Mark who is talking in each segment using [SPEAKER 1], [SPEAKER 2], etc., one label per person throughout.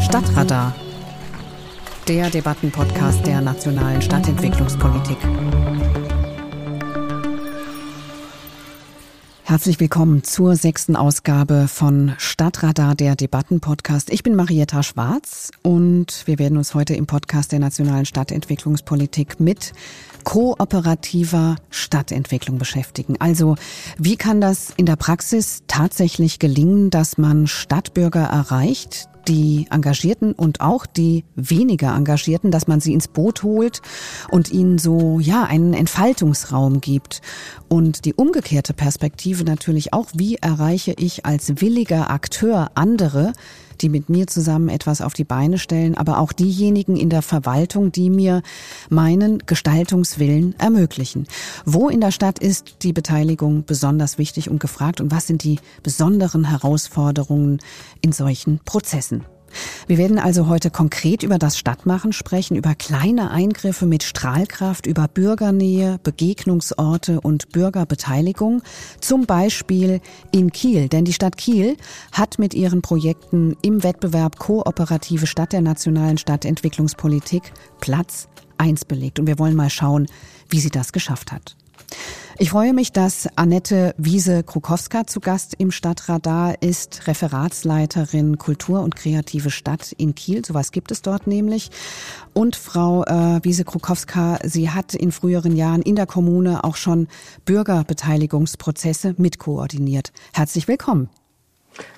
[SPEAKER 1] Stadtradar, der Debattenpodcast der nationalen Stadtentwicklungspolitik. Herzlich willkommen zur sechsten Ausgabe von Stadtradar, der Debattenpodcast. Ich bin Marietta Schwarz und wir werden uns heute im Podcast der nationalen Stadtentwicklungspolitik mit kooperativer Stadtentwicklung beschäftigen. Also, wie kann das in der Praxis tatsächlich gelingen, dass man Stadtbürger erreicht, die Engagierten und auch die weniger Engagierten, dass man sie ins Boot holt und ihnen so, ja, einen Entfaltungsraum gibt. Und die umgekehrte Perspektive natürlich auch, wie erreiche ich als williger Akteur andere, die mit mir zusammen etwas auf die Beine stellen, aber auch diejenigen in der Verwaltung, die mir meinen Gestaltungswillen ermöglichen. Wo in der Stadt ist die Beteiligung besonders wichtig und gefragt und was sind die besonderen Herausforderungen in solchen Prozessen? Wir werden also heute konkret über das Stadtmachen sprechen, über kleine Eingriffe mit Strahlkraft, über Bürgernähe, Begegnungsorte und Bürgerbeteiligung, zum Beispiel in Kiel. Denn die Stadt Kiel hat mit ihren Projekten im Wettbewerb Kooperative Stadt der nationalen Stadtentwicklungspolitik Platz eins belegt. Und wir wollen mal schauen, wie sie das geschafft hat. Ich freue mich, dass Annette Wiese-Krukowska zu Gast im Stadtradar ist, Referatsleiterin Kultur und kreative Stadt in Kiel. Sowas gibt es dort nämlich. Und Frau äh, Wiese-Krukowska, sie hat in früheren Jahren in der Kommune auch schon Bürgerbeteiligungsprozesse mitkoordiniert. Herzlich willkommen.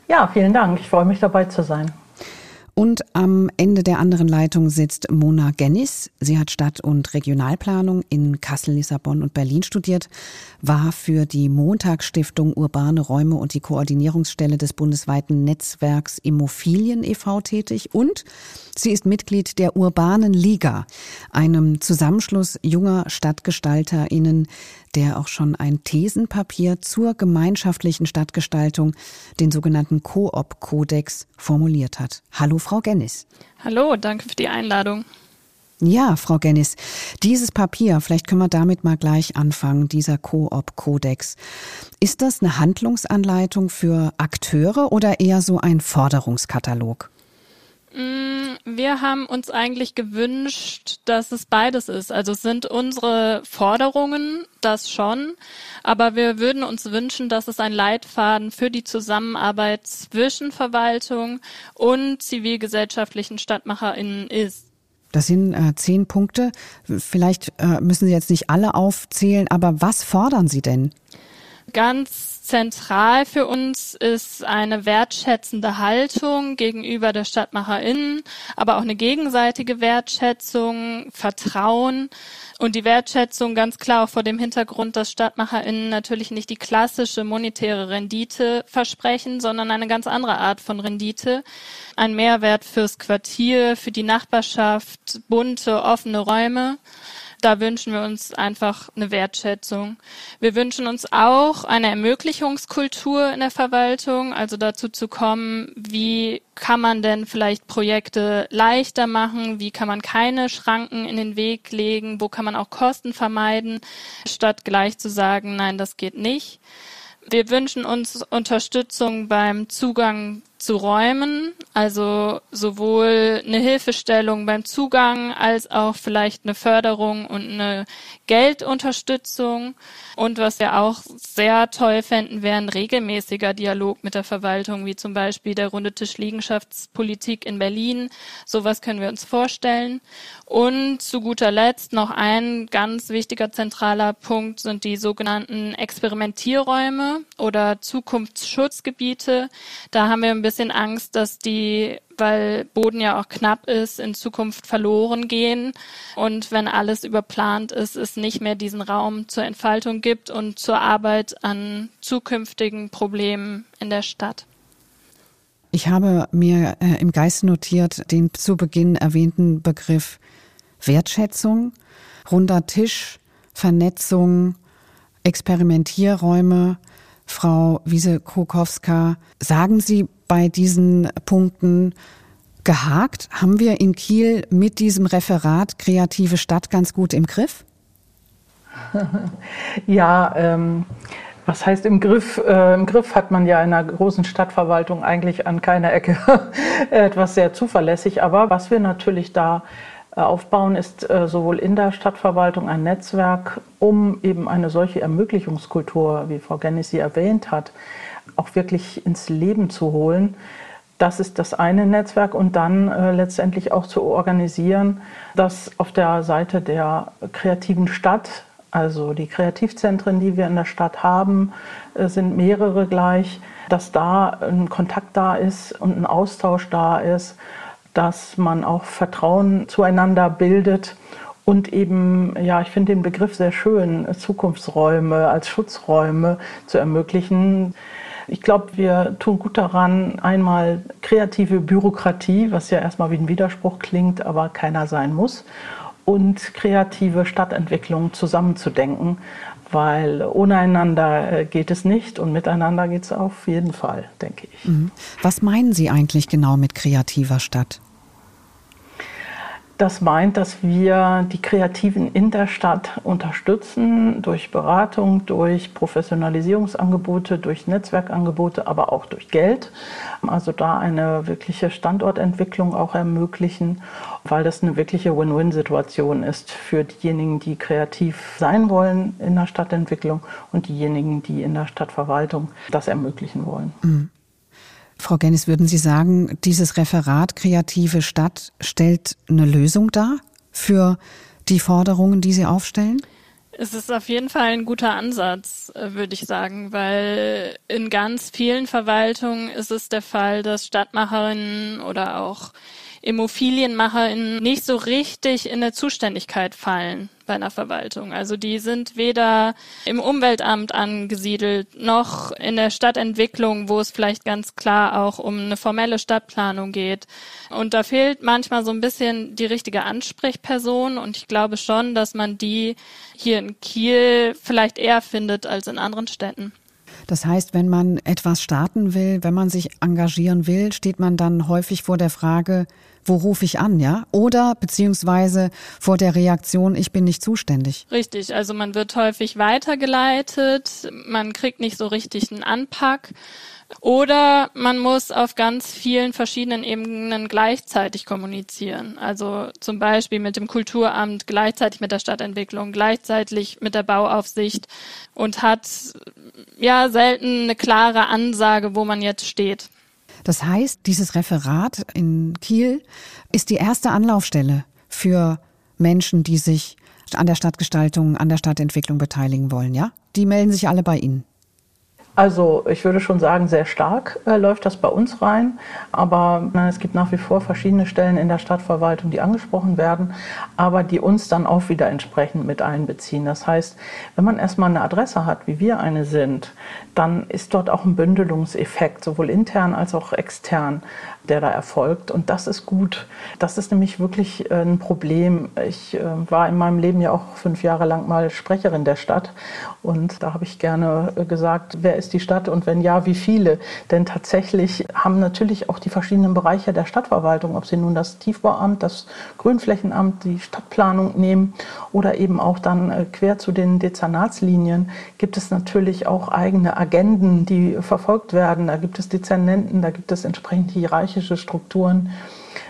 [SPEAKER 2] Ja, vielen Dank. Ich freue mich dabei zu sein.
[SPEAKER 1] Und am Ende der anderen Leitung sitzt Mona Gennis. Sie hat Stadt- und Regionalplanung in Kassel, Lissabon und Berlin studiert, war für die Montagsstiftung Urbane Räume und die Koordinierungsstelle des bundesweiten Netzwerks Immofilien e.V. tätig und sie ist Mitglied der Urbanen Liga, einem Zusammenschluss junger StadtgestalterInnen, der auch schon ein Thesenpapier zur gemeinschaftlichen Stadtgestaltung, den sogenannten Koop-Kodex, formuliert hat. Hallo, Frau Gennis.
[SPEAKER 3] Hallo, danke für die Einladung.
[SPEAKER 1] Ja, Frau Gennis, dieses Papier, vielleicht können wir damit mal gleich anfangen, dieser Koop-Kodex. Ist das eine Handlungsanleitung für Akteure oder eher so ein Forderungskatalog?
[SPEAKER 3] Mm, wir haben uns eigentlich gewünscht, dass es beides ist. Also es sind unsere Forderungen, das schon, aber wir würden uns wünschen, dass es ein Leitfaden für die Zusammenarbeit zwischen Verwaltung und zivilgesellschaftlichen StadtmacherInnen ist.
[SPEAKER 1] Das sind äh, zehn Punkte. Vielleicht äh, müssen Sie jetzt nicht alle aufzählen, aber was fordern Sie denn?
[SPEAKER 3] Ganz Zentral für uns ist eine wertschätzende Haltung gegenüber der StadtmacherInnen, aber auch eine gegenseitige Wertschätzung, Vertrauen und die Wertschätzung ganz klar auch vor dem Hintergrund, dass StadtmacherInnen natürlich nicht die klassische monetäre Rendite versprechen, sondern eine ganz andere Art von Rendite. Ein Mehrwert fürs Quartier, für die Nachbarschaft, bunte, offene Räume da wünschen wir uns einfach eine Wertschätzung. Wir wünschen uns auch eine Ermöglichungskultur in der Verwaltung, also dazu zu kommen, wie kann man denn vielleicht Projekte leichter machen, wie kann man keine Schranken in den Weg legen, wo kann man auch Kosten vermeiden, statt gleich zu sagen, nein, das geht nicht. Wir wünschen uns Unterstützung beim Zugang zu Räumen, also sowohl eine Hilfestellung beim Zugang als auch vielleicht eine Förderung und eine Geldunterstützung. Und was wir auch sehr toll fänden, wäre ein regelmäßiger Dialog mit der Verwaltung, wie zum Beispiel der Runde Tisch Liegenschaftspolitik in Berlin. Sowas können wir uns vorstellen. Und zu guter Letzt noch ein ganz wichtiger zentraler Punkt sind die sogenannten Experimentierräume oder Zukunftsschutzgebiete. Da haben wir bisschen Angst, dass die, weil Boden ja auch knapp ist, in Zukunft verloren gehen. Und wenn alles überplant ist, es nicht mehr diesen Raum zur Entfaltung gibt und zur Arbeit an zukünftigen Problemen in der Stadt.
[SPEAKER 1] Ich habe mir äh, im Geiste notiert den zu Beginn erwähnten Begriff Wertschätzung, runder Tisch, Vernetzung, Experimentierräume. Frau Wiese-Krukowska, sagen Sie bei diesen Punkten gehakt? Haben wir in Kiel mit diesem Referat Kreative Stadt ganz gut im Griff?
[SPEAKER 2] ja, ähm, Was heißt im Griff? Äh, Im Griff hat man ja in einer großen Stadtverwaltung eigentlich an keiner Ecke etwas sehr zuverlässig. Aber was wir natürlich da äh, aufbauen, ist äh, sowohl in der Stadtverwaltung ein Netzwerk, um eben eine solche Ermöglichungskultur, wie Frau Gennis sie erwähnt hat, auch wirklich ins Leben zu holen. Das ist das eine Netzwerk und dann äh, letztendlich auch zu organisieren, dass auf der Seite der kreativen Stadt also die Kreativzentren, die wir in der Stadt haben, äh, sind mehrere gleich, dass da ein Kontakt da ist und ein Austausch da ist, dass man auch Vertrauen zueinander bildet und eben, ja, ich finde den Begriff sehr schön, Zukunftsräume als Schutzräume zu ermöglichen. Ich glaube, wir tun gut daran, einmal kreative Bürokratie, was ja erstmal wie ein Widerspruch klingt, aber keiner sein muss, und kreative Stadtentwicklung zusammenzudenken, weil ohne einander äh, geht es nicht und miteinander geht es auf jeden Fall, denke ich. Mhm.
[SPEAKER 1] Was meinen Sie eigentlich genau mit kreativer Stadt?
[SPEAKER 2] Das meint, dass wir die Kreativen in der Stadt unterstützen durch Beratung, durch Professionalisierungsangebote, durch Netzwerkangebote, aber auch durch Geld. Also da eine wirkliche Standortentwicklung auch ermöglichen, weil das eine wirkliche Win-Win-Situation ist für diejenigen, die kreativ sein wollen in der Stadtentwicklung und diejenigen, die in der Stadtverwaltung das ermöglichen wollen. Mhm.
[SPEAKER 1] Frau Gennis, würden Sie sagen, dieses Referat Kreative Stadt stellt eine Lösung dar für die Forderungen, die Sie aufstellen?
[SPEAKER 3] Es ist auf jeden Fall ein guter Ansatz, äh, würde ich sagen, weil in ganz vielen Verwaltungen ist es der Fall, dass Stadtmacherinnen oder auch ImmobilienmacherInnen nicht so richtig in der Zuständigkeit fallen bei einer Verwaltung. Also die sind weder im Umweltamt angesiedelt, noch in der Stadtentwicklung, wo es vielleicht ganz klar auch um eine formelle Stadtplanung geht. Und da fehlt manchmal so ein bisschen die richtige Ansprechperson und ich glaube schon, dass man die hier in Kiel vielleicht eher findet als in anderen Städten.
[SPEAKER 1] Das heißt, wenn man etwas starten will, wenn man sich engagieren will, steht man dann häufig vor der Frage, wo rufe ich an, ja? Oder beziehungsweise vor der Reaktion, ich bin nicht zuständig.
[SPEAKER 3] Richtig, also man wird häufig weitergeleitet, man kriegt nicht so richtig einen Anpack. Oder man muss auf ganz vielen verschiedenen Ebenen gleichzeitig kommunizieren. Also zum Beispiel mit dem Kulturamt, gleichzeitig mit der Stadtentwicklung, gleichzeitig mit der Bauaufsicht und hat ja selten eine klare Ansage, wo man jetzt steht.
[SPEAKER 1] Das heißt, dieses Referat in Kiel ist die erste Anlaufstelle für Menschen, die sich an der Stadtgestaltung, an der Stadtentwicklung beteiligen wollen, ja? Die melden sich alle bei Ihnen.
[SPEAKER 2] Also ich würde schon sagen, sehr stark äh, läuft das bei uns rein. Aber na, es gibt nach wie vor verschiedene Stellen in der Stadtverwaltung, die angesprochen werden, aber die uns dann auch wieder entsprechend mit einbeziehen. Das heißt, wenn man erstmal eine Adresse hat, wie wir eine sind, dann ist dort auch ein Bündelungseffekt, sowohl intern als auch extern der da erfolgt. Und das ist gut. Das ist nämlich wirklich äh, ein Problem. Ich äh, war in meinem Leben ja auch fünf Jahre lang mal Sprecherin der Stadt. Und da habe ich gerne äh, gesagt, wer ist die Stadt und wenn ja, wie viele? Denn tatsächlich haben natürlich auch die verschiedenen Bereiche der Stadtverwaltung, ob sie nun das Tiefbauamt, das Grünflächenamt, die Stadtplanung nehmen oder eben auch dann quer zu den Dezernatslinien, gibt es natürlich auch eigene Agenden, die verfolgt werden. Da gibt es Dezernenten, da gibt es entsprechend hierarchische hierarchische Strukturen.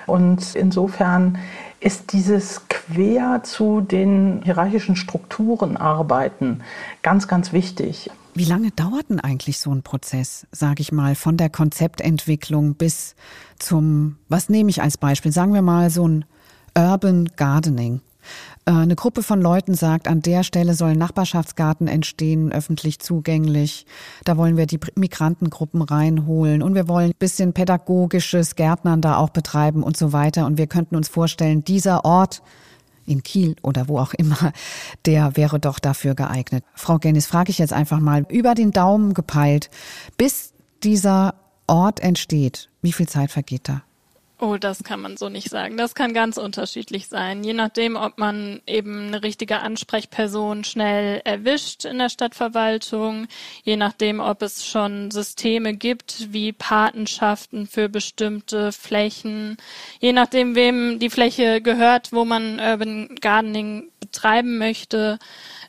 [SPEAKER 2] Und insofern ist dieses quer zu den hierarchischen Strukturen arbeiten ganz, ganz wichtig.
[SPEAKER 1] Wie lange dauert denn eigentlich so ein Prozess, sage ich mal, von der Konzeptentwicklung bis zum, was nehme ich als Beispiel? Sagen wir mal so ein Urban Gardening. Äh, eine Gruppe von Leuten sagt, an der Stelle soll ein Nachbarschaftsgarten entstehen, öffentlich zugänglich. Da wollen wir die Migrantengruppen reinholen und wir wollen ein bisschen pädagogisches Gärtnern da auch betreiben und so weiter. Und wir könnten uns vorstellen, dieser Ort in Kiel oder wo auch immer, der wäre doch dafür geeignet. Frau Gennis, frage ich jetzt einfach mal über den Daumen gepeilt, bis dieser Ort entsteht, wie viel Zeit vergeht da?
[SPEAKER 3] Oh, das kann man so nicht sagen. Das kann ganz unterschiedlich sein. Je nachdem, ob man eben eine richtige Ansprechperson schnell erwischt in der Stadtverwaltung, je nachdem, ob es schon Systeme gibt wie Patenschaften für bestimmte Flächen, je nachdem, wem die Fläche gehört, wo man Urban Gardening betreiben möchte.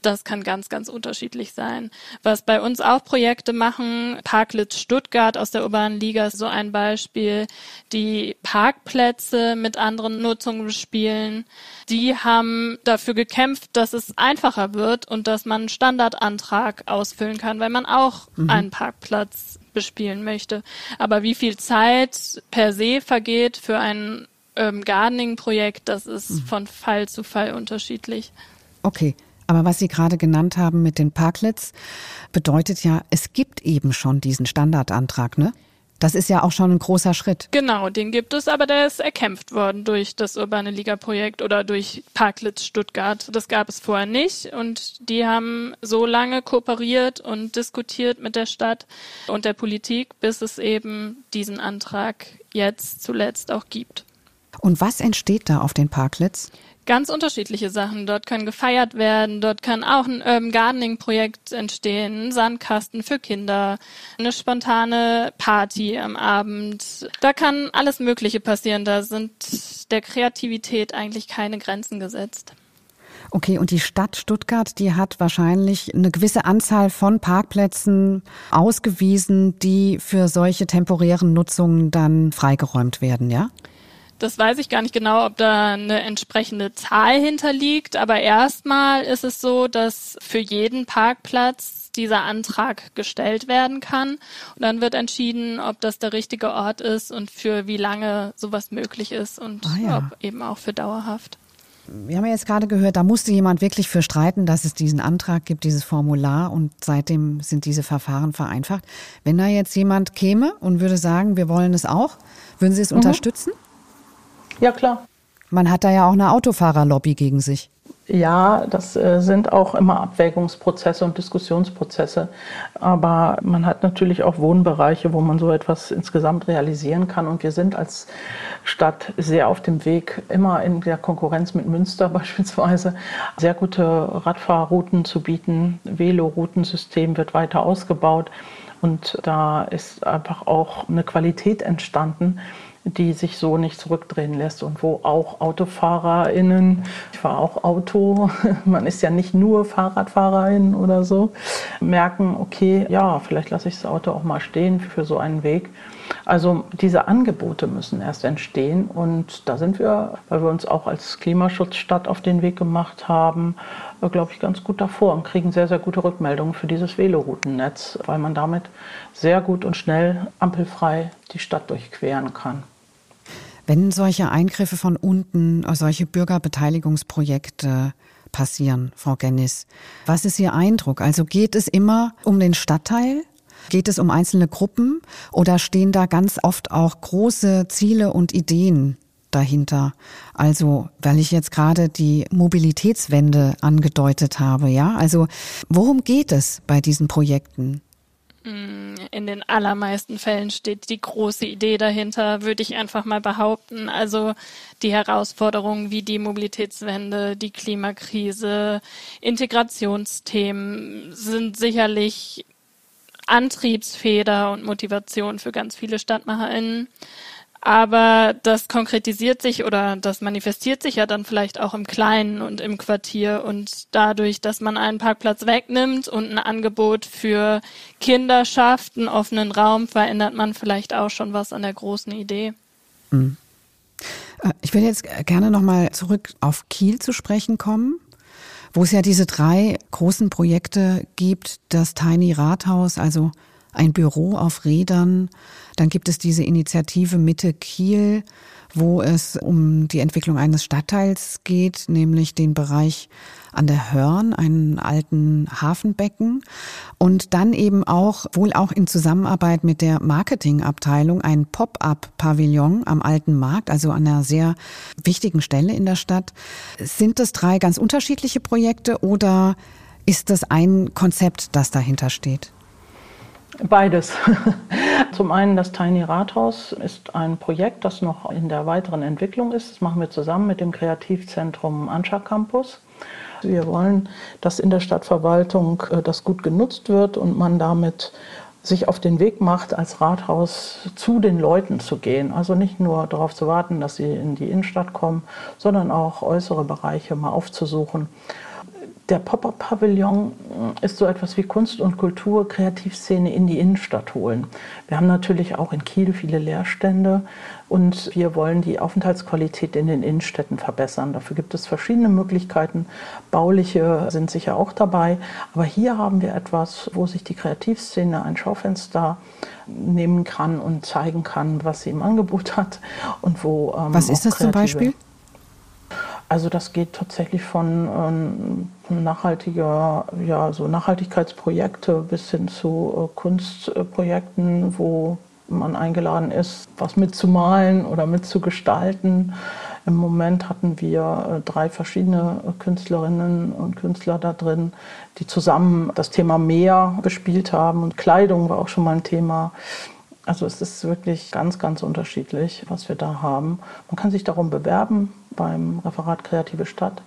[SPEAKER 3] Das kann ganz, ganz unterschiedlich sein. Was bei uns auch Projekte machen, Parklitz Stuttgart aus der urbanen Liga ist so ein Beispiel, die Parkplätze mit anderen Nutzungen bespielen. Die haben dafür gekämpft, dass es einfacher wird und dass man einen Standardantrag ausfüllen kann, weil man auch mhm. einen Parkplatz bespielen möchte. Aber wie viel Zeit per se vergeht für ein ähm, Gardening-Projekt, das ist mhm. von Fall zu Fall unterschiedlich.
[SPEAKER 1] Okay. Aber was Sie gerade genannt haben mit den Parklets, bedeutet ja, es gibt eben schon diesen Standardantrag, ne? Das ist ja auch schon ein großer Schritt.
[SPEAKER 3] Genau, den gibt es, aber der ist erkämpft worden durch das Urbane Liga-Projekt oder durch Parklitz Stuttgart. Das gab es vorher nicht und die haben so lange kooperiert und diskutiert mit der Stadt und der Politik, bis es eben diesen Antrag jetzt zuletzt auch gibt.
[SPEAKER 1] Und was entsteht da auf den Parklets?
[SPEAKER 3] Ganz unterschiedliche Sachen. Dort können gefeiert werden, dort kann auch ein Urban Gardening-Projekt entstehen, ein Sandkasten für Kinder, eine spontane Party am Abend. Da kann alles Mögliche passieren. Da sind der Kreativität eigentlich keine Grenzen gesetzt.
[SPEAKER 1] Okay, und die Stadt Stuttgart, die hat wahrscheinlich eine gewisse Anzahl von Parkplätzen ausgewiesen, die für solche temporären Nutzungen dann freigeräumt werden, ja?
[SPEAKER 3] Das weiß ich gar nicht genau, ob da eine entsprechende Zahl hinterliegt, aber erstmal ist es so, dass für jeden Parkplatz dieser Antrag gestellt werden kann und dann wird entschieden, ob das der richtige Ort ist und für wie lange sowas möglich ist und ah, ja. ob eben auch für dauerhaft.
[SPEAKER 1] Wir haben ja jetzt gerade gehört, da musste jemand wirklich für streiten, dass es diesen Antrag gibt, dieses Formular und seitdem sind diese Verfahren vereinfacht. Wenn da jetzt jemand käme und würde sagen, wir wollen es auch, würden Sie es mhm. unterstützen?
[SPEAKER 2] Ja, klar.
[SPEAKER 1] Man hat da ja auch eine Autofahrerlobby gegen sich.
[SPEAKER 2] Ja, das äh, sind auch immer Abwägungsprozesse und Diskussionsprozesse. Aber man hat natürlich auch Wohnbereiche, wo man so etwas insgesamt realisieren kann. Und wir sind als Stadt sehr auf dem Weg, immer in der Konkurrenz mit Münster beispielsweise, sehr gute Radfahrrouten zu bieten. Veloroutensystem wird weiter ausgebaut. Und da ist einfach auch eine Qualität entstanden, die sich so nicht zurückdrehen lässt und wo auch AutofahrerInnen, ich fahre auch Auto, man ist ja nicht nur FahrradfahrerInnen oder so, merken, okay, ja, vielleicht lasse ich das Auto auch mal stehen für so einen Weg. Also diese Angebote müssen erst entstehen und da sind wir, weil wir uns auch als Klimaschutzstadt auf den Weg gemacht haben, äh, glaube ich, ganz gut davor und kriegen sehr, sehr gute Rückmeldungen für dieses Veloroutennetz, weil man damit sehr gut und schnell ampelfrei die Stadt durchqueren kann.
[SPEAKER 1] Wenn solche Eingriffe von unten, äh, solche Bürgerbeteiligungsprojekte passieren, Frau Gennis, was ist Ihr Eindruck? Also geht es immer um den Stadtteil? Geht es um einzelne Gruppen oder stehen da ganz oft auch große Ziele und Ideen dahinter? Also, weil ich jetzt gerade die Mobilitätswende angedeutet habe, ja? Also, worum geht es bei diesen Projekten?
[SPEAKER 3] Mm, in den allermeisten Fällen steht die große Idee dahinter, würde ich einfach mal behaupten. Also die Herausforderungen wie die Mobilitätswende, die Klimakrise, Integrationsthemen sind sicherlich Antriebsfeder und Motivation für ganz viele StadtmacherInnen. Aber das konkretisiert sich oder das manifestiert sich ja dann vielleicht auch im Kleinen und im Quartier und dadurch, dass man einen Parkplatz wegnimmt und ein Angebot für Kinder schafft, einen offenen Raum, verändert man vielleicht auch schon was an der großen Idee. Mhm.
[SPEAKER 1] Äh, ich will jetzt gerne nochmal zurück auf Kiel zu sprechen kommen, wo es ja diese drei großen Projekte gibt, das Tiny Rathaus, also ein Büro auf Rädern. Dann gibt es diese Initiative Mitte Kiel, wo es um die Entwicklung eines Stadtteils geht, nämlich den Bereich an der Hörn, einen alten Hafenbecken und dann eben auch, wohl auch in Zusammenarbeit mit der Marketingabteilung, ein Pop-up-Pavillon am alten Markt, also an einer sehr wichtigen Stelle in der Stadt. Sind das drei ganz unterschiedliche Projekte oder ist das ein Konzept, das dahinter steht?
[SPEAKER 2] Beides. Zum einen das Tiny Rathaus ist ein Projekt, das noch in der weiteren Entwicklung ist. Das machen wir zusammen mit dem Kreativzentrum Anscha Campus. Wir wollen, dass in der Stadtverwaltung äh, das gut genutzt wird und man damit sich auf den Weg macht, als Rathaus zu den Leuten zu gehen. Also nicht nur darauf zu warten, dass sie in die Innenstadt kommen, sondern auch äußere Bereiche mal aufzusuchen der Pop-up-Pavillon ist so etwas wie Kunst und Kultur, Kreativszene in die Innenstadt holen. Wir haben natürlich auch in Kiel viele Leerstände und wir wollen die Aufenthaltsqualität in den Innenstädten verbessern. Dafür gibt es verschiedene Möglichkeiten. Bauliche sind sicher auch dabei. Aber hier haben wir etwas, wo sich die Kreativszene ein Schaufenster nehmen kann und zeigen kann, was sie im Angebot hat und wo.
[SPEAKER 1] Ähm, was ist das zum Beispiel?
[SPEAKER 2] Also das geht tatsächlich von ähm, nachhaltiger, ja, so Nachhaltigkeitsprojekte bis hin zu äh, Kunstprojekten, wo man eingeladen ist, was mitzumalen oder mitzugestalten. Im Moment hatten wir äh, drei verschiedene Künstlerinnen und Künstler da drin, die zusammen das Thema Meer gespielt haben und Kleidung war auch schon mal ein Thema. Also es ist wirklich ganz, ganz unterschiedlich, was wir da haben. Man kann sich darum bewerben beim Referat Kreative Stadt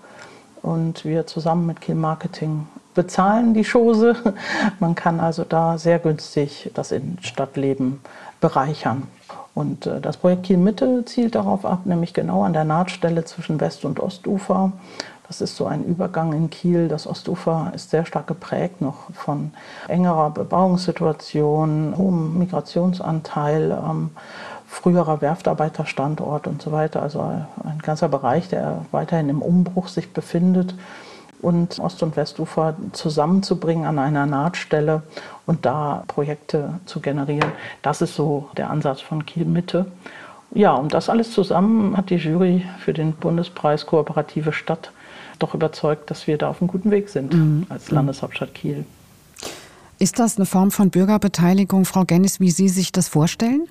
[SPEAKER 2] und wir zusammen mit Kiel Marketing bezahlen die Chose. Man kann also da sehr günstig das Innenstadtleben bereichern. Und äh, das Projekt Kiel Mitte zielt darauf ab, nämlich genau an der Nahtstelle zwischen West- und Ostufer das ist so ein Übergang in Kiel. Das Ostufer ist sehr stark geprägt noch von engerer Bebauungssituation, hohem Migrationsanteil, ähm, früherer Werftarbeiterstandort und so weiter. Also ein ganzer Bereich, der weiterhin im Umbruch sich befindet und Ost- und Westufer zusammenzubringen an einer Nahtstelle und da Projekte zu generieren. Das ist so der Ansatz von Kiel Mitte. Ja, und das alles zusammen hat die Jury für den Bundespreis Kooperative Stadt doch überzeugt, dass wir da auf einem guten Weg sind mhm. als Landeshauptstadt Kiel.
[SPEAKER 1] Ist das eine Form von Bürgerbeteiligung, Frau Gennis, wie Sie sich das vorstellen?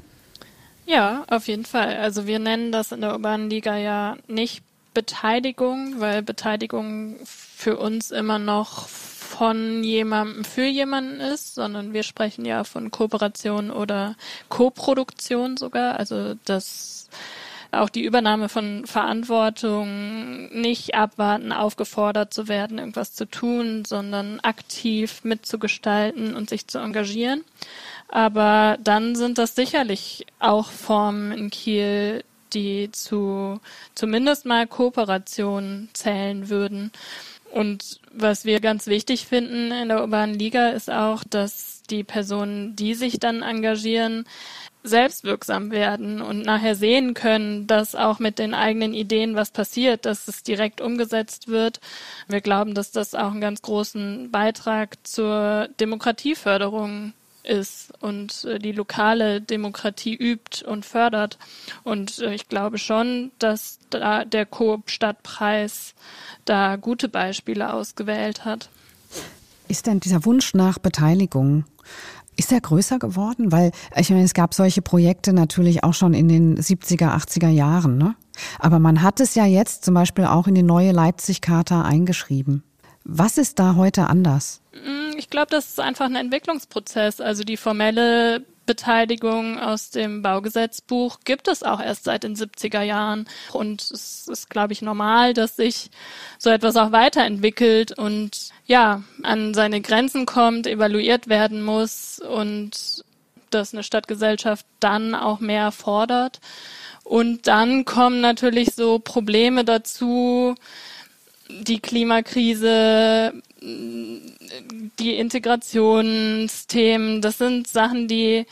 [SPEAKER 3] Ja, auf jeden Fall. Also wir nennen das in der urbanen Liga ja nicht Beteiligung, weil Beteiligung für uns immer noch von jemandem für jemanden ist, sondern wir sprechen ja von Kooperation oder Koproduktion sogar. Also das auch die Übernahme von Verantwortung, nicht abwarten, aufgefordert zu werden, irgendwas zu tun, sondern aktiv mitzugestalten und sich zu engagieren. Aber dann sind das sicherlich auch Formen in Kiel, die zu zumindest mal Kooperation zählen würden. Und was wir ganz wichtig finden in der urbanen Liga ist auch, dass die Personen, die sich dann engagieren, selbstwirksam werden und nachher sehen können, dass auch mit den eigenen Ideen was passiert, dass es direkt umgesetzt wird. Wir glauben, dass das auch einen ganz großen Beitrag zur Demokratieförderung ist und äh, die lokale Demokratie übt und fördert. Und äh, ich glaube schon, dass da der Coop Stadtpreis da gute Beispiele ausgewählt hat.
[SPEAKER 1] Ist denn dieser Wunsch nach Beteiligung ist er größer geworden? Weil ich meine, es gab solche Projekte natürlich auch schon in den 70er, 80er Jahren, ne? Aber man hat es ja jetzt zum Beispiel auch in die neue Leipzig-Charta eingeschrieben. Was ist da heute anders?
[SPEAKER 3] Mm, ich glaube, das ist einfach ein Entwicklungsprozess. Also die formelle Beteiligung aus dem Baugesetzbuch gibt es auch erst seit den 70er Jahren. Und es ist, glaube ich, normal, dass sich so etwas auch weiterentwickelt und ja, an seine Grenzen kommt, evaluiert werden muss und dass eine Stadtgesellschaft dann auch mehr fordert. Und dann kommen natürlich so Probleme dazu, die Klimakrise, die Integrationsthemen, das sind Sachen, die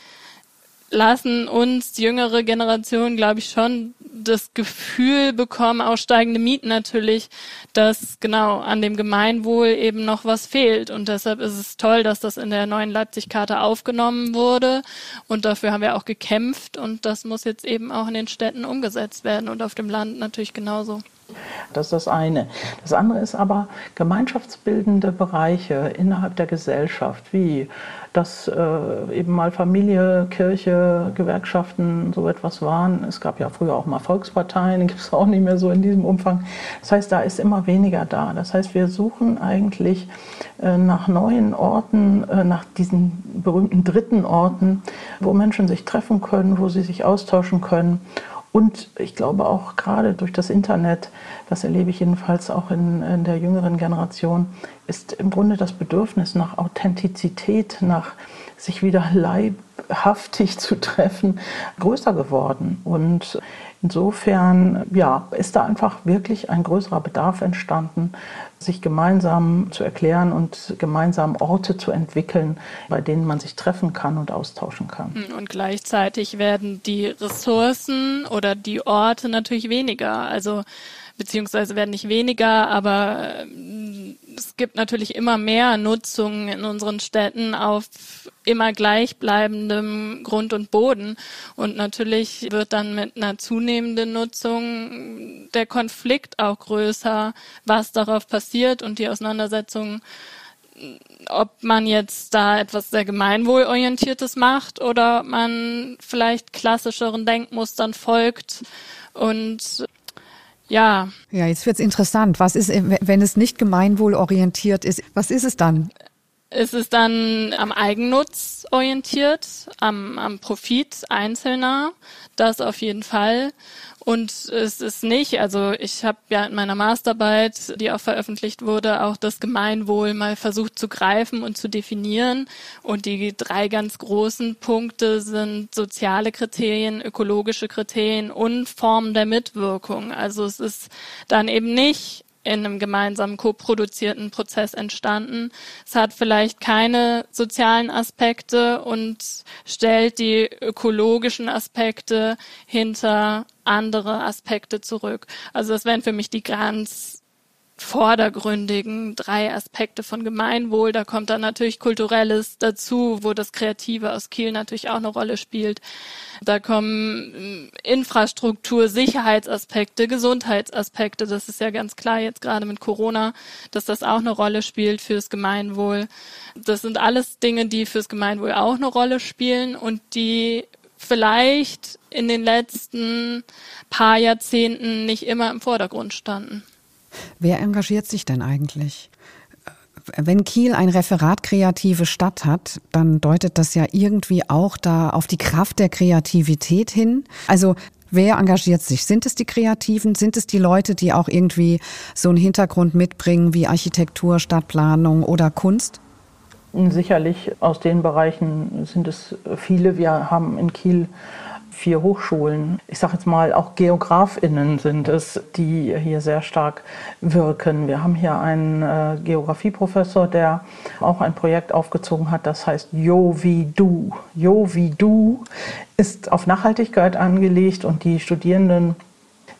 [SPEAKER 3] lassen uns, die jüngere Generation, glaube ich, schon das Gefühl bekommen, auch steigende Mieten natürlich, dass genau an dem Gemeinwohl eben noch was fehlt. Und deshalb ist es toll, dass das in der neuen Leipzig-Karte aufgenommen wurde. Und dafür haben wir auch gekämpft. Und das muss jetzt eben auch in den Städten umgesetzt werden und auf dem Land natürlich genauso.
[SPEAKER 2] Das ist das eine. Das andere ist aber gemeinschaftsbildende Bereiche innerhalb der Gesellschaft, wie dass äh, eben mal Familie, Kirche, Gewerkschaften so etwas waren. Es gab ja früher auch mal Volksparteien, gibt es auch nicht mehr so in diesem Umfang. Das heißt, da ist immer weniger da. Das heißt, wir suchen eigentlich äh, nach neuen Orten, äh, nach diesen berühmten dritten Orten, wo Menschen sich treffen können, wo sie sich austauschen können und ich glaube auch gerade durch das Internet, das erlebe ich jedenfalls auch in, in, der jüngeren Generation, ist im Grunde das Bedürfnis nach Authentizität, nach sich wieder leibhaftig zu treffen, größer geworden. Und insofern ja, ist da einfach wirklich ein größerer Bedarf entstanden, sich gemeinsam zu erklären und gemeinsam Orte zu entwickeln, bei denen man sich treffen kann und austauschen kann.
[SPEAKER 3] Und gleichzeitig werden die Ressourcen oder die Orte natürlich weniger. Also beziehungsweise werden nicht weniger, aber ähm, es gibt natürlich immer mehr Nutzungen in unseren Städten auf immer gleichbleibendem Grund und Boden. Und natürlich wird dann mit einer zunehmenden Nutzung der Konflikt auch größer, was darauf passiert und die Auseinandersetzung ob man jetzt da etwas sehr gemeinwohlorientiertes macht oder man vielleicht klassischeren Denkmustern folgt und ja.
[SPEAKER 1] Ja, jetzt wird's interessant. Was ist, wenn es nicht gemeinwohlorientiert ist? Was ist es dann?
[SPEAKER 3] Es ist dann am Eigennutz orientiert, am, am Profit Einzelner, das auf jeden Fall. Und es ist nicht, also ich habe ja in meiner Masterarbeit, die auch veröffentlicht wurde, auch das Gemeinwohl mal versucht zu greifen und zu definieren. Und die drei ganz großen Punkte sind soziale Kriterien, ökologische Kriterien und Formen der Mitwirkung. Also es ist dann eben nicht in einem gemeinsamen koproduzierten Prozess entstanden. Es hat vielleicht keine sozialen Aspekte und stellt die ökologischen Aspekte hinter andere Aspekte zurück. Also das wären für mich die ganz vordergründigen drei Aspekte von Gemeinwohl. Da kommt dann natürlich Kulturelles dazu, wo das Kreative aus Kiel natürlich auch eine Rolle spielt. Da kommen äh, Infrastruktur, Sicherheitsaspekte, Gesundheitsaspekte. Das ist ja ganz klar jetzt gerade mit Corona, dass das auch eine Rolle spielt fürs Gemeinwohl. Das sind alles Dinge, die fürs Gemeinwohl auch eine Rolle spielen und die vielleicht in den letzten paar Jahrzehnten nicht immer im Vordergrund standen.
[SPEAKER 1] Wer engagiert sich denn eigentlich? Wenn Kiel ein Referat kreative Stadt hat, dann deutet das ja irgendwie auch da auf die Kraft der Kreativität hin. Also Wer engagiert sich? Sind es die Kreativen? Sind es die Leute, die auch irgendwie so einen Hintergrund mitbringen wie Architektur, Stadtplanung oder Kunst?
[SPEAKER 2] Sicherlich aus den Bereichen sind es viele. Wir haben in Kiel vier Hochschulen, ich sage jetzt mal auch Geografinnen sind es, die hier sehr stark wirken. Wir haben hier einen äh, Geografieprofessor, der auch ein Projekt aufgezogen hat, das heißt Jo wie du. Jo wie du ist auf Nachhaltigkeit angelegt und die Studierenden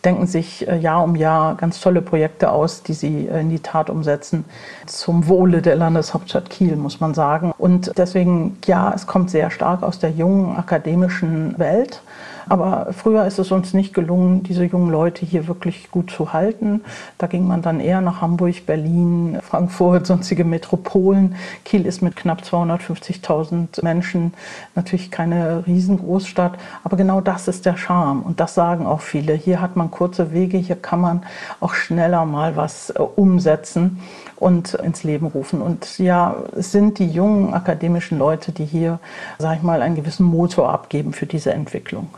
[SPEAKER 2] denken sich äh, Jahr um Jahr ganz tolle Projekte aus, die sie äh, in die Tat umsetzen. Zum Wohle der Landeshauptstadt Kiel, muss man sagen. Und deswegen, ja, es kommt sehr stark aus der jungen akademischen Welt. Aber früher ist es uns nicht gelungen, diese jungen Leute hier wirklich gut zu halten. Da ging man dann eher nach Hamburg, Berlin, Frankfurt, sonstige Metropolen. Kiel ist mit knapp 250.000 Menschen natürlich keine Riesengroßstadt. Aber genau das ist der Charme. Und das sagen auch viele. Hier hat man kurze Wege, hier kann man auch schneller mal was äh, umsetzen und ins Leben rufen. Und ja, es sind die jungen akademischen Leute, die hier, sage ich mal, einen gewissen Motor abgeben für diese Entwicklung.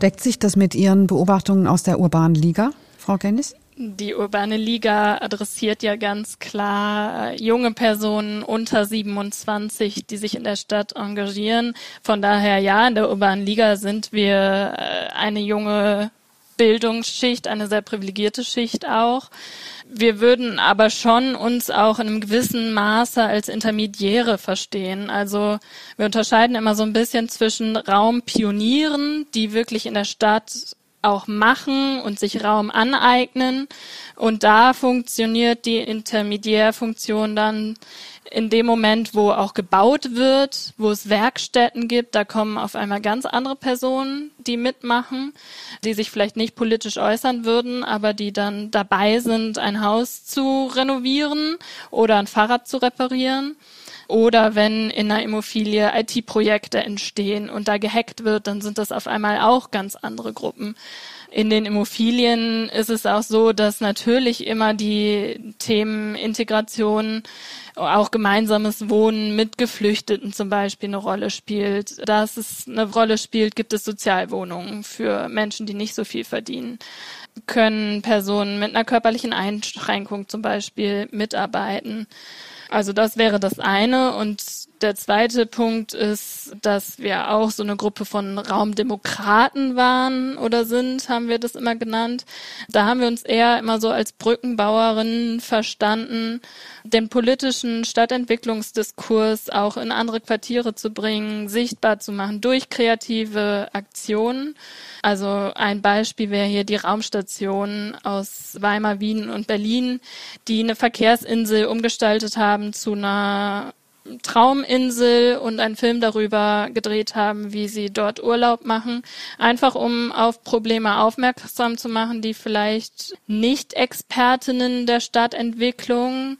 [SPEAKER 1] Deckt sich das mit Ihren Beobachtungen aus der urbanen Liga, Frau Gennis?
[SPEAKER 3] Die urbane Liga adressiert ja ganz klar äh, junge Personen unter 27, die sich in der Stadt engagieren. Von daher ja, in der urbanen Liga sind wir äh, eine junge Bildungsschicht, eine sehr privilegierte Schicht auch. Wir würden aber schon uns auch in einem gewissen Maße als Intermediäre verstehen. Also wir unterscheiden immer so ein bisschen zwischen Raumpionieren, die wirklich in der Stadt auch machen und sich Raum aneignen. Und da funktioniert die Intermediärfunktion dann in dem Moment, wo auch gebaut wird, wo es Werkstätten gibt, da kommen auf einmal ganz andere Personen, die mitmachen, die sich vielleicht nicht politisch äußern würden, aber die dann dabei sind, ein Haus zu renovieren oder ein Fahrrad zu reparieren. Oder wenn in einer Immobilie IT-Projekte entstehen und da gehackt wird, dann sind das auf einmal auch ganz andere Gruppen. In den Immobilien ist es auch so, dass natürlich immer die Themen Integration, auch gemeinsames Wohnen mit Geflüchteten zum Beispiel eine Rolle spielt. Dass es eine Rolle spielt, gibt es Sozialwohnungen für Menschen, die nicht so viel verdienen. Können Personen mit einer körperlichen Einschränkung zum Beispiel mitarbeiten. Also das wäre das eine und Der zweite Punkt ist, dass wir auch so eine Gruppe von Raumdemokraten waren oder sind, haben wir das immer genannt. Da haben wir uns eher immer so als Brückenbauerinnen verstanden, den politischen Stadtentwicklungsdiskurs auch in andere Quartiere zu bringen, sichtbar zu machen durch kreative Aktionen. Also ein Beispiel wäre hier die Raumstation aus Weimar, Wien und Berlin, die eine Verkehrsinsel umgestaltet haben zu einer Trauminsel und einen Film darüber gedreht haben, wie sie dort Urlaub machen, einfach um auf Probleme aufmerksam zu machen, die vielleicht nicht Expertinnen der Stadtentwicklung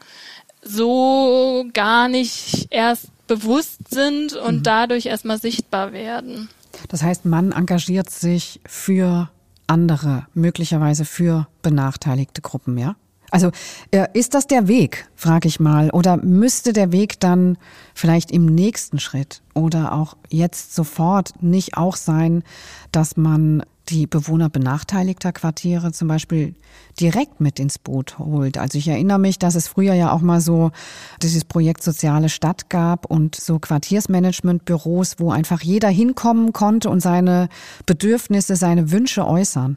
[SPEAKER 3] so gar nicht erst bewusst sind und mhm. dadurch erstmal sichtbar werden.
[SPEAKER 1] Das heißt, man engagiert sich für andere, möglicherweise für benachteiligte Gruppen, ja? Also äh, ist das der Weg, frage ich mal, oder müsste der Weg dann vielleicht im nächsten Schritt oder auch jetzt sofort nicht auch sein, dass man die Bewohner benachteiligter Quartiere zum Beispiel direkt mit ins Boot holt. Also ich erinnere mich, dass es früher ja auch mal so dieses Projekt Soziale Stadt gab und so Quartiersmanagementbüros, wo einfach jeder hinkommen konnte und seine Bedürfnisse, seine Wünsche äußern.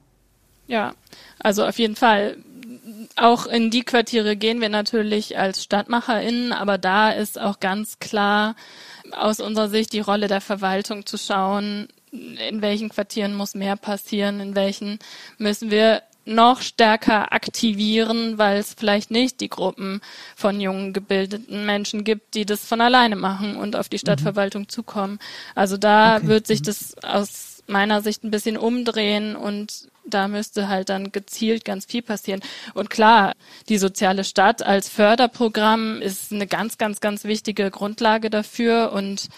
[SPEAKER 3] Ja, also auf jeden Fall. Auch in die Quartiere gehen wir natürlich als StadtmacherInnen, aber da ist auch ganz klar aus unserer Sicht die Rolle der Verwaltung zu schauen, in welchen Quartieren muss mehr passieren, in welchen müssen wir noch stärker aktivieren, weil es vielleicht nicht die Gruppen von jungen gebildeten Menschen gibt, die das von alleine machen und auf die mhm. Stadtverwaltung mhm. zukommen. Also da okay. wird sich mhm. das aus meiner Sicht ein bisschen umdrehen und da müsste halt dann gezielt ganz viel passieren. Und klar, die soziale Stadt als Förderprogramm ist eine ganz, ganz, ganz wichtige Grundlage dafür. Und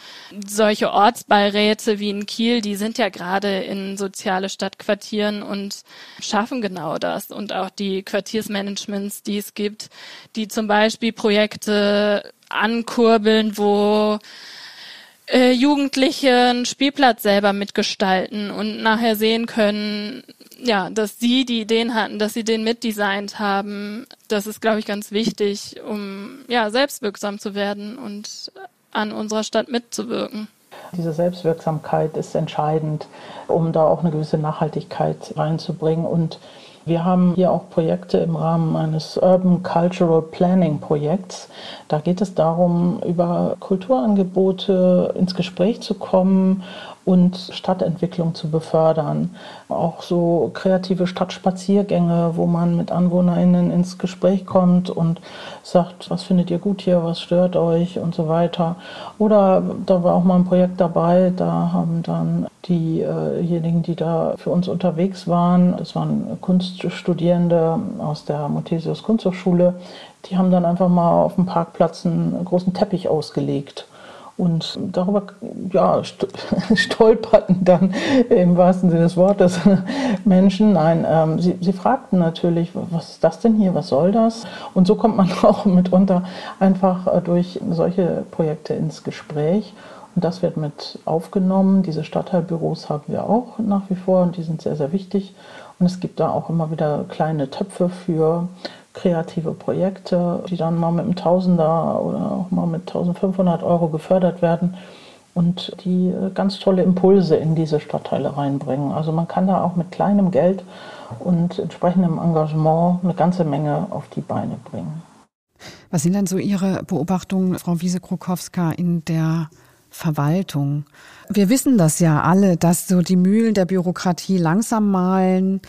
[SPEAKER 3] solche Ortsbeiräte wie in Kiel, die sind ja gerade in soziale Stadtquartieren und schaffen genau das. Und auch die Quartiersmanagements, die es gibt, die zum Beispiel Projekte ankurbeln, wo äh, Jugendliche einen Spielplatz selber mitgestalten und nachher sehen können, ja, dass sie die Ideen hatten, dass sie den mitdesignt haben. Das ist, glaube ich, ganz wichtig, um ja selbstwirksam zu werden und an unserer Stadt mitzuwirken.
[SPEAKER 2] Diese Selbstwirksamkeit ist entscheidend, um da auch eine gewisse Nachhaltigkeit reinzubringen und wir haben hier auch Projekte im Rahmen eines Urban Cultural Planning Projekts. Da geht es darum, über Kulturangebote ins Gespräch zu kommen und Stadtentwicklung zu befördern. Auch so kreative Stadtspaziergänge, wo man mit AnwohnerInnen ins Gespräch kommt und sagt, was findet ihr gut hier, was stört euch und so weiter. Oder da war auch mal ein Projekt dabei, da haben dann diejenigen, die da für uns unterwegs waren, das waren Kunststudierende aus der Muthesius Kunsthochschule, die haben dann einfach mal auf dem Parkplatz einen großen Teppich ausgelegt und darüber ja, stolperten dann im wahrsten Sinne des Wortes Menschen. Nein, ähm, sie, sie fragten natürlich, was ist das denn hier, was soll das? Und so kommt man auch mitunter einfach äh, durch solche Projekte ins Gespräch. Und das wird mit aufgenommen. Diese Stadtteilbüros haben wir auch nach wie vor und die sind sehr, sehr wichtig. Und es gibt da auch immer wieder kleine Töpfe für kreative Projekte, die dann mal mit einem Tausender oder auch mal mit 1500 Euro gefördert werden und die äh, ganz tolle Impulse in diese Stadtteile reinbringen. Also man kann da auch mit kleinem Geld und entsprechendem Engagement eine ganze Menge auf die Beine bringen.
[SPEAKER 1] Was sind denn so Ihre Beobachtungen, Frau Wiese-Krukowska, in der Verwaltung. Wir wissen das ja alle, dass so die Mühlen der Bürokratie langsam malen,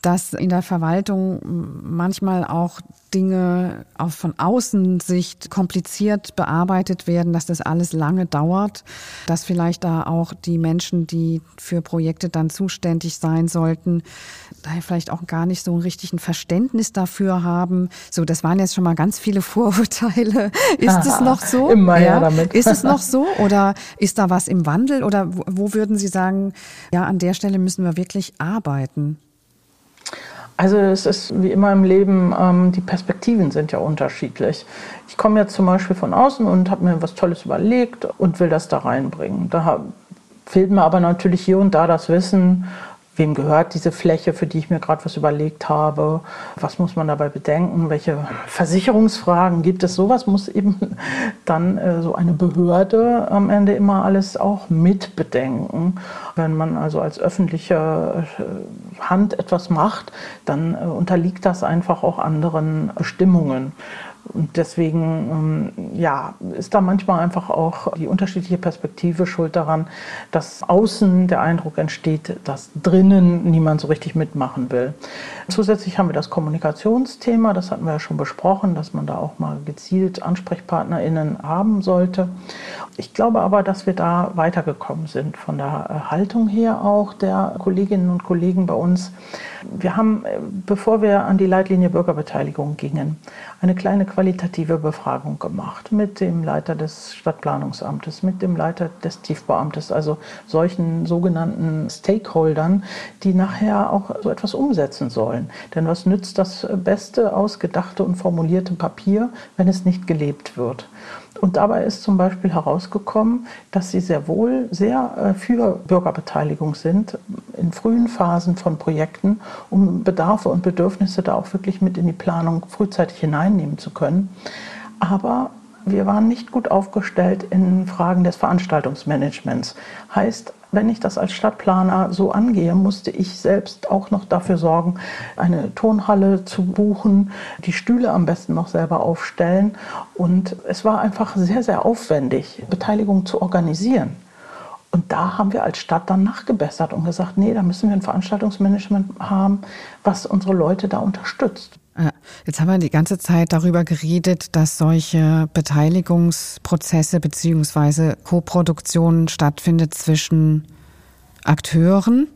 [SPEAKER 1] dass in der Verwaltung manchmal auch Dinge auch von Außensicht kompliziert bearbeitet werden, dass das alles lange dauert, dass vielleicht da auch die Menschen, die für Projekte dann zuständig sein sollten, daher vielleicht auch gar nicht so ein richtigen Verständnis dafür haben. So, das waren jetzt schon mal ganz viele Vorurteile. Ist Aha, es noch so?
[SPEAKER 2] Immer ja, damit.
[SPEAKER 1] Ist es noch so oder ist da was im Wandel oder wo, wo würden Sie sagen, ja, an der Stelle müssen wir wirklich arbeiten?
[SPEAKER 2] Also es ist wie immer im Leben, ähm, die Perspektiven sind ja unterschiedlich. Ich komme jetzt zum Beispiel von außen und habe mir was Tolles überlegt und will das da reinbringen. Da fehlt mir aber natürlich hier und da das Wissen, wem gehört diese Fläche, für die ich mir gerade was überlegt habe, was muss man dabei bedenken, welche Versicherungsfragen gibt es, sowas muss eben dann äh, so eine Behörde am Ende immer alles auch mitbedenken. Wenn man also als öffentliche äh, Hand etwas macht, dann äh, unterliegt das einfach auch anderen Bestimmungen. Und deswegen ähm, ja, ist da manchmal einfach auch die unterschiedliche Perspektive schuld daran, dass außen der Eindruck entsteht, dass drinnen niemand so richtig mitmachen will. Zusätzlich haben wir das Kommunikationsthema, das hatten wir ja schon besprochen, dass man da auch mal gezielt AnsprechpartnerInnen haben sollte. Ich glaube aber, dass wir da weitergekommen sind von der Haltung her auch der Kolleginnen und Kollegen bei uns. Wir haben, äh, bevor wir an die Leitlinie Bürgerbeteiligung gingen, eine kleine qualitative Befragung gemacht mit dem Leiter des Stadtplanungsamtes, mit dem Leiter des Tiefbauamtes, also solchen sogenannten Stakeholdern, die nachher auch so etwas umsetzen sollen. Denn was nützt das beste, ausgedachte und formulierte Papier, wenn es nicht gelebt wird? Und dabei ist zum Beispiel herausgekommen, dass sie sehr wohl sehr äh, für Bürgerbeteiligung sind in frühen Phasen von Projekten, um Bedarfe und Bedürfnisse da auch wirklich mit in die Planung frühzeitig hineinnehmen zu können. Aber wir waren nicht gut aufgestellt in Fragen des Veranstaltungsmanagements. Heißt, wenn ich das als Stadtplaner so angehe, musste ich selbst auch noch dafür sorgen, eine Tonhalle zu buchen, die Stühle am besten noch selber aufstellen. Und es war einfach sehr, sehr aufwendig, Beteiligung zu organisieren. Und da haben wir als Stadt dann nachgebessert und gesagt, nee, da müssen wir ein Veranstaltungsmanagement haben, was unsere Leute da unterstützt.
[SPEAKER 1] Jetzt haben wir die ganze Zeit darüber geredet, dass solche Beteiligungsprozesse beziehungsweise Koproduktionen stattfindet zwischen Akteuren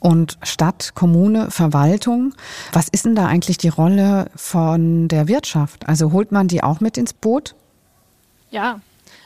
[SPEAKER 1] und Stadt, Kommune, Verwaltung. Was ist denn da eigentlich die Rolle von der Wirtschaft? Also holt man die auch mit ins Boot?
[SPEAKER 3] Ja,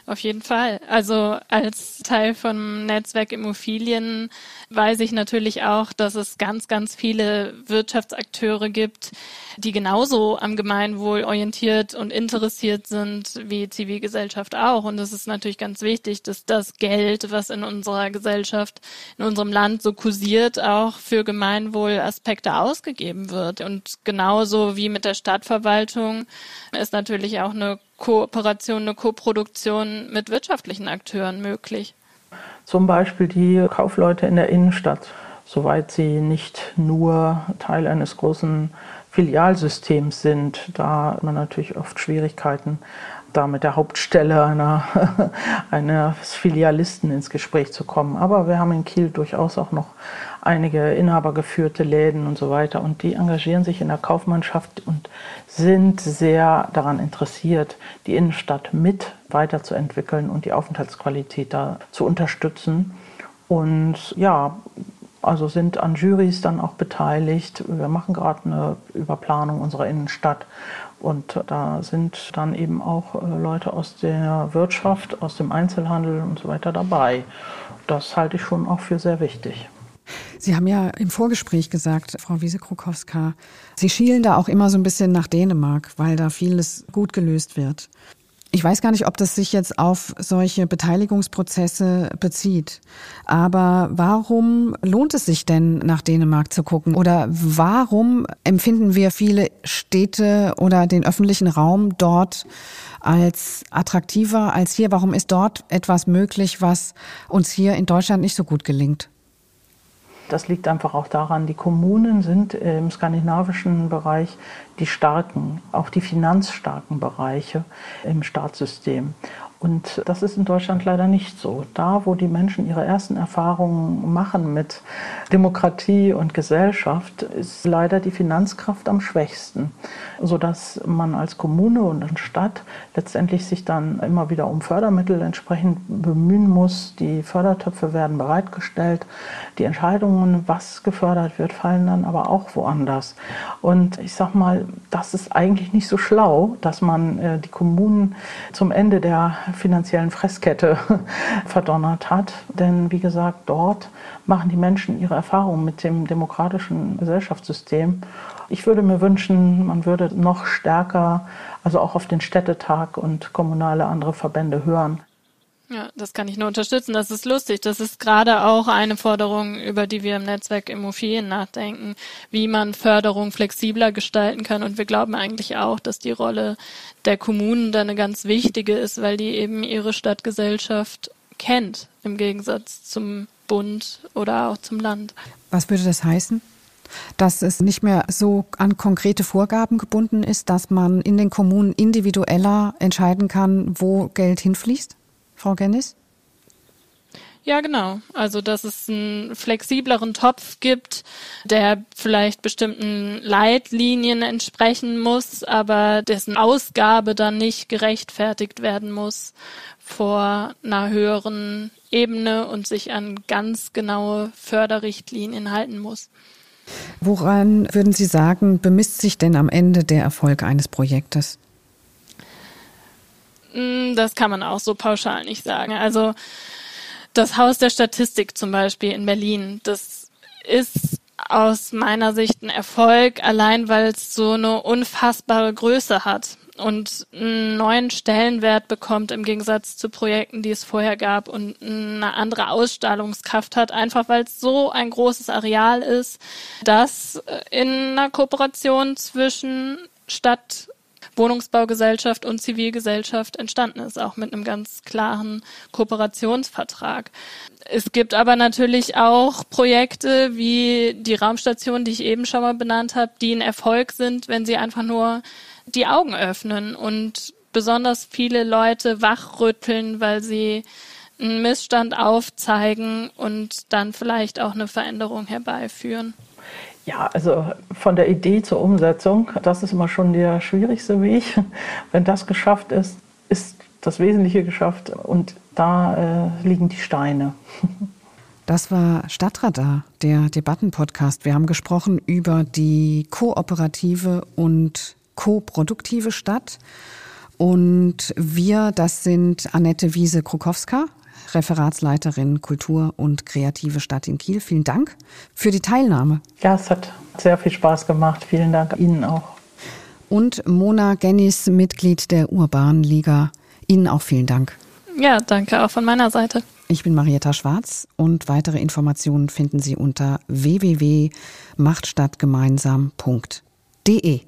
[SPEAKER 3] auf jeden Fall. Also als Teil vom Netzwerk Immobilien weiß ich natürlich auch, dass es ganz, ganz viele Wirtschaftsakteure gibt, die genauso am Gemeinwohl orientiert und interessiert sind wie Zivilgesellschaft auch. Und es ist natürlich ganz wichtig, dass das Geld, was in unserer Gesellschaft, in unserem Land so kursiert, auch für Gemeinwohlaspekte ausgegeben wird. Und genauso wie mit der Stadtverwaltung ist natürlich auch eine Kooperation, eine Koproduktion mit wirtschaftlichen Akteuren möglich?
[SPEAKER 2] Zum Beispiel die Kaufleute in der Innenstadt, soweit sie nicht nur Teil eines großen Filialsystems sind. Da hat man natürlich oft Schwierigkeiten, da mit der Hauptstelle einer, eines Filialisten ins Gespräch zu kommen. Aber wir haben in Kiel durchaus auch noch einige inhabergeführte Läden und so weiter. Und die engagieren sich in der Kaufmannschaft und sind sehr daran interessiert, die Innenstadt mit weiterzuentwickeln und die Aufenthaltsqualität da zu unterstützen. Und ja, also sind an Jurys dann auch beteiligt. Wir machen gerade eine Überplanung unserer Innenstadt. Und da sind dann eben auch äh, Leute aus der Wirtschaft, aus dem Einzelhandel und so weiter dabei. Das halte ich schon auch für sehr wichtig.
[SPEAKER 1] Sie haben ja im Vorgespräch gesagt, Frau Wiese-Krokowska, Sie schielen da auch immer so ein bisschen nach Dänemark, weil da vieles gut gelöst wird. Ich weiß gar nicht, ob das sich jetzt auf solche Beteiligungsprozesse bezieht. Aber warum lohnt es sich denn, nach Dänemark zu gucken? Oder warum empfinden wir viele Städte oder den öffentlichen Raum dort als attraktiver als hier? Warum ist dort etwas möglich, was uns hier in Deutschland nicht so gut gelingt?
[SPEAKER 2] Das liegt einfach auch daran, die Kommunen sind im skandinavischen Bereich die starken, auch die finanzstarken Bereiche im Staatssystem. Und das ist in Deutschland leider nicht so. Da, wo die Menschen ihre ersten Erfahrungen machen mit Demokratie und Gesellschaft, ist leider die Finanzkraft am schwächsten, sodass man als Kommune und als Stadt letztendlich sich dann immer wieder um Fördermittel entsprechend bemühen muss. Die Fördertöpfe werden bereitgestellt. Die Entscheidungen, was gefördert wird, fallen dann aber auch woanders. Und ich sag mal, das ist eigentlich nicht so schlau, dass man äh, die Kommunen zum Ende der finanziellen Fresskette verdonnert hat. Denn wie gesagt, dort machen die Menschen ihre Erfahrungen mit dem demokratischen Gesellschaftssystem. Ich würde mir wünschen, man würde noch stärker, also auch auf den Städtetag und kommunale andere Verbände hören.
[SPEAKER 3] Ja, das kann ich nur unterstützen. Das ist lustig. Das ist gerade auch eine Forderung, über die wir im Netzwerk Immobilien nachdenken, wie man Förderung flexibler gestalten kann. Und wir glauben eigentlich auch, dass die Rolle der Kommunen da eine ganz wichtige ist, weil die eben ihre Stadtgesellschaft kennt, im Gegensatz zum Bund oder auch zum Land.
[SPEAKER 1] Was würde das heißen? Dass es nicht mehr so an konkrete Vorgaben gebunden ist, dass man in den Kommunen individueller entscheiden kann, wo Geld hinfließt? Frau Gennis?
[SPEAKER 3] Ja, genau. Also, dass es einen flexibleren Topf gibt, der vielleicht bestimmten Leitlinien entsprechen muss, aber dessen Ausgabe dann nicht gerechtfertigt werden muss vor einer höheren Ebene und sich an ganz genaue Förderrichtlinien halten muss.
[SPEAKER 1] Woran würden Sie sagen, bemisst sich denn am Ende der Erfolg eines Projektes?
[SPEAKER 3] Mm, das kann man auch so pauschal nicht sagen. Also das Haus der Statistik zum Beispiel in Berlin, das ist aus meiner Sicht ein Erfolg, allein weil es so eine unfassbare Größe hat und einen neuen Stellenwert bekommt im Gegensatz zu Projekten, die es vorher gab und eine andere Ausstrahlungskraft hat, einfach weil es so ein großes Areal ist, das in einer Kooperation zwischen Stadt Wohnungsbaugesellschaft und Zivilgesellschaft entstanden ist, auch mit einem ganz klaren Kooperationsvertrag. Es gibt aber natürlich auch Projekte wie die Raumstation, die ich eben schon mal benannt habe, die ein Erfolg sind, wenn sie einfach nur die Augen öffnen und besonders viele Leute wachrütteln, weil sie einen Missstand aufzeigen und dann vielleicht auch eine Veränderung herbeiführen.
[SPEAKER 2] Ja, also von der Idee zur Umsetzung, das ist immer schon der schwierigste Weg. Wenn das geschafft ist, ist das Wesentliche geschafft und da äh, liegen die Steine.
[SPEAKER 1] Das war Stadtradar, der Debattenpodcast. Wir haben gesprochen über die kooperative und koproduktive Stadt. Und wir, das sind Annette Wiese-Krukowska, Referatsleiterin Kultur und kreative Stadt in Kiel. Vielen Dank für die Teilnahme.
[SPEAKER 2] Ja, es hat sehr viel Spaß gemacht. Vielen Dank Ihnen auch.
[SPEAKER 1] Und Mona Gennis, Mitglied der Urban Liga. Ihnen auch vielen Dank.
[SPEAKER 3] Ja, danke auch von meiner Seite.
[SPEAKER 1] Ich bin Marietta Schwarz und weitere Informationen finden Sie unter www.machtstadtgemeinsam.de.